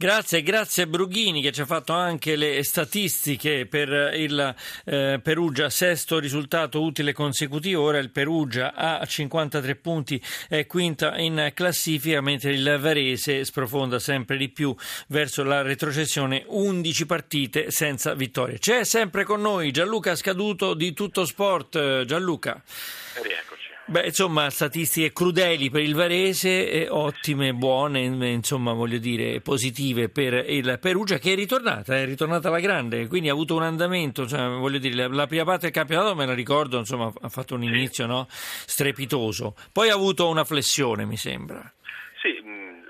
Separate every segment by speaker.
Speaker 1: Grazie, grazie Brughini che ci ha fatto anche le statistiche per il eh, Perugia, sesto risultato utile consecutivo, ora il Perugia ha 53 punti, è quinta in classifica, mentre il Varese sprofonda sempre di più verso la retrocessione, 11 partite senza vittoria. C'è sempre con noi Gianluca Scaduto di Tutto Sport. Gianluca.
Speaker 2: Rieccoci.
Speaker 1: Beh, insomma, statistiche crudeli per il Varese, ottime, buone, insomma, voglio dire, positive per il Perugia che è ritornata, è ritornata alla grande, quindi ha avuto un andamento, cioè, voglio dire, la, la, prima parte del campionato me la ricordo, insomma, ha fatto un inizio no? strepitoso, poi ha avuto una flessione, mi sembra.
Speaker 2: Sì,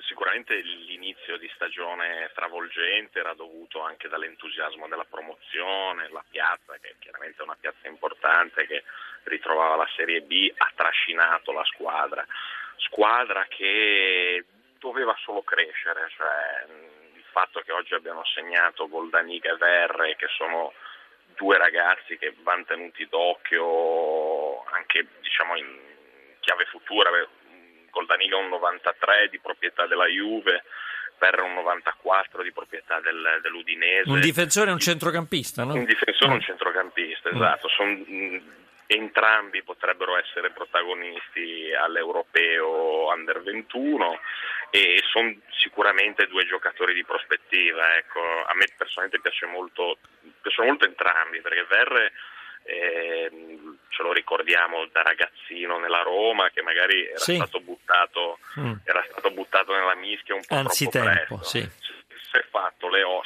Speaker 2: sicuramente l'inizio di stagione stravolgente era dovuto anche dall'entusiasmo della promozione, la piazza, che chiaramente è una piazza importante che ritrovava la Serie B, ha trascinato la squadra. Squadra che doveva solo crescere, cioè il fatto che oggi abbiano segnato Goldaniga e Verre, che sono due ragazzi che vanno tenuti d'occhio anche diciamo, in chiave futura. Goldaniga un 93 di proprietà della Juve, Verre un 94 di proprietà del, dell'Udinese.
Speaker 1: Un difensore e un centrocampista, no?
Speaker 2: Un difensore e un centrocampista, mm. esatto. Sono entrambi potrebbero essere protagonisti all'europeo under 21 e sono sicuramente due giocatori di prospettiva. Ecco. A me personalmente piace molto, piacciono molto entrambi perché Verre eh, ce lo ricordiamo da ragazzino nella Roma che magari era, sì. stato, buttato, mm. era stato buttato nella mischia un po'
Speaker 1: Anzi
Speaker 2: troppo
Speaker 1: tempo,
Speaker 2: presto.
Speaker 1: Sì.
Speaker 2: Si,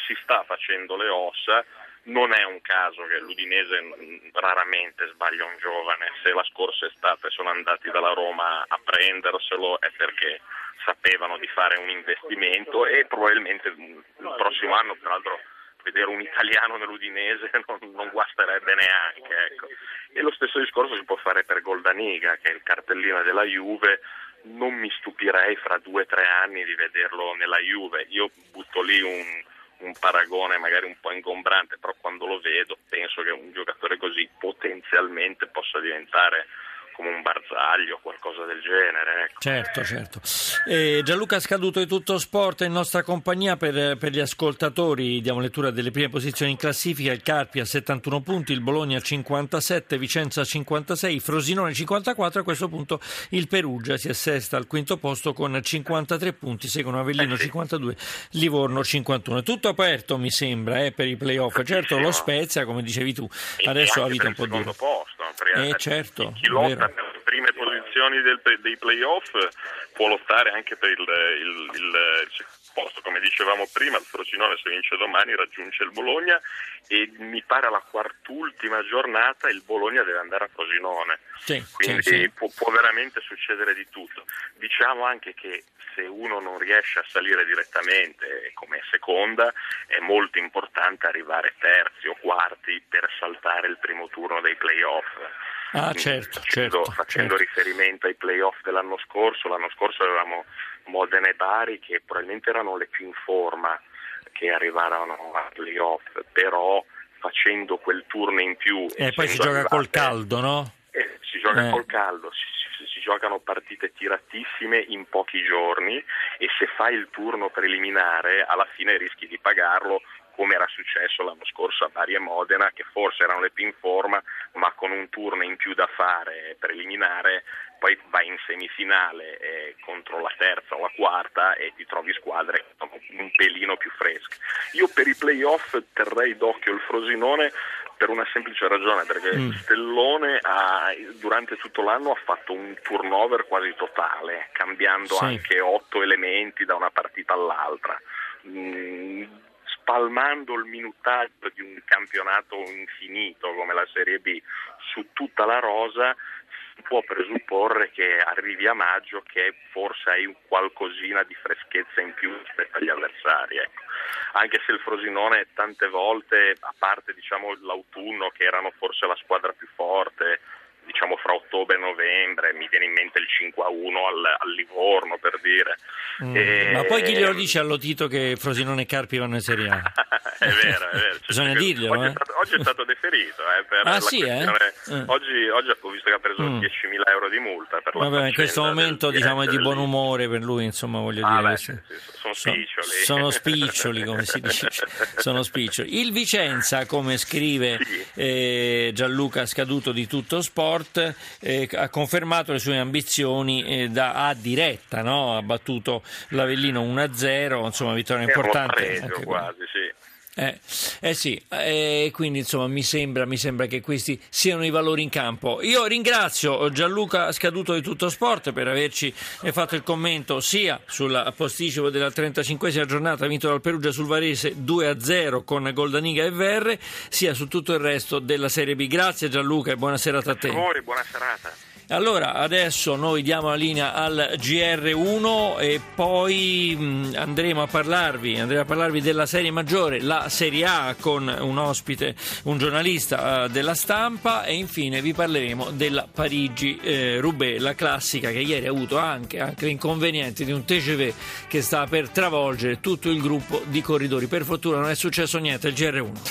Speaker 2: si sta facendo le ossa non è un caso che l'Udinese raramente sbaglia un giovane, se la scorsa estate sono andati dalla Roma a prenderselo è perché sapevano di fare un investimento e probabilmente il prossimo anno, tra l'altro, vedere un italiano nell'Udinese non, non guasterebbe neanche. Ecco. E lo stesso discorso si può fare per Goldaniga, che è il cartellino della Juve. Non mi stupirei fra due o tre anni di vederlo nella Juve. Io butto lì un, un paragone magari un po' ingombrante, però quando lo vedo penso che un giocatore così potenzialmente possa diventare come un barzaglio o qualcosa del genere. Ecco.
Speaker 1: Certo, certo. Eh, Gianluca Scaduto di Tutto Sport in nostra compagnia per, per, gli ascoltatori. Diamo lettura delle prime posizioni in classifica. Il Carpi a 71 punti, il Bologna a 57, Vicenza a 56, Frosinone 54. A questo punto il Perugia si assesta al quinto posto con 53 punti, seguono Avellino eh sì. 52, Livorno 51. Tutto aperto mi sembra eh, per i playoff. Certo lo Spezia, come dicevi tu, adesso ha vita un po' dura.
Speaker 2: Posto,
Speaker 1: eh, certo,
Speaker 2: chi lotta posizioni del, dei playoff può lottare anche per il, il, il, il posto, come dicevamo prima, il Frosinone se vince domani raggiunge il Bologna e mi pare alla quart'ultima giornata il Bologna deve andare a Frosinone,
Speaker 1: sì,
Speaker 2: quindi
Speaker 1: sì, sì.
Speaker 2: Può, può veramente succedere di tutto. Diciamo anche che se uno non riesce a salire direttamente come seconda è molto importante arrivare terzi o quarti per saltare il primo turno dei playoff.
Speaker 1: Ah, certo,
Speaker 2: facendo,
Speaker 1: certo,
Speaker 2: facendo
Speaker 1: certo.
Speaker 2: riferimento ai playoff dell'anno scorso, l'anno scorso avevamo Modena e Bari che probabilmente erano le più in forma che arrivarono ai playoff, però facendo quel turno in più...
Speaker 1: E poi si gioca arrivate, col caldo, no?
Speaker 2: Eh, si gioca eh. col caldo, si, si, giocano partite tiratissime in pochi giorni e se fai il turno preliminare alla fine rischi di pagarlo come era successo l'anno scorso a Bari e Modena, che forse erano le più in forma, ma con un turno in più da fare preliminare, poi vai in semifinale eh, contro la terza o la quarta e ti trovi squadre un pelino più fresche. Io per i playoff terrei d'occhio il Frosinone per una semplice ragione, perché mm. Stellone ha, durante tutto l'anno ha fatto un turnover quasi totale, cambiando sì. anche otto elementi da una partita all'altra. Mm, spalmando il minutaggio di un campionato infinito come la Serie B su tutta la rosa, può presupporre che arrivi a maggio che forse hai qualcosina di freschezza in più rispetto agli avversari. Ecco. Anche se il Frosinone tante volte, a parte diciamo, l'autunno che erano forse la squadra più forte, diciamo fra ottobre e novembre, mi viene in mente il 5 a 1 al, al Livorno per dire.
Speaker 1: Mm. E... Ma poi chi glielo dice all'Otito che Frosinone e Carpi vanno in Serie A?
Speaker 2: è vero, è vero.
Speaker 1: Bisogna dirglielo.
Speaker 2: Oggi,
Speaker 1: eh?
Speaker 2: è stato, oggi, è stato, deferito. Eh, per
Speaker 1: ah sì, eh?
Speaker 2: eh? Oggi, oggi, ho visto che ha preso mm. 10.000 euro di multa per la
Speaker 1: Vabbè, in questo momento diciamo è di buon umore per lui, insomma voglio
Speaker 2: ah,
Speaker 1: dire.
Speaker 2: Beh, sì, sono spiccioli.
Speaker 1: Sono spiccioli, come si dice. sono spiccioli. Il Vicenza, come scrive
Speaker 2: sì.
Speaker 1: eh, Gianluca Scaduto di Tutto Sport, eh, ha confermato le sue ambizioni da A diretta, no? ha battuto l'Avellino 1-0, insomma vittoria importante.
Speaker 2: Anche quasi, sì.
Speaker 1: Eh, eh sì, eh, quindi insomma mi sembra, mi sembra, che questi siano i valori in campo. Io ringrazio Gianluca Scaduto di Tutto Sport per averci fatto il commento sia sul posticipo della 35esima giornata vinto dal Perugia sul Varese 2-0 con Goldaniga e Verre, sia su tutto il resto della Serie B. Grazie Gianluca e buona serata a te.
Speaker 2: Grazie a voi, buona serata.
Speaker 1: Allora, adesso noi diamo la linea al GR1 e poi mh, andremo a parlarvi, andremo a parlarvi della serie maggiore, la Serie A con un ospite, un giornalista uh, della stampa e infine vi parleremo della Parigi-Roubaix, eh, la classica che ieri ha avuto anche, anche l'inconveniente di un TGV che sta per travolgere tutto il gruppo di corridori. Per fortuna non è successo niente, il GR1.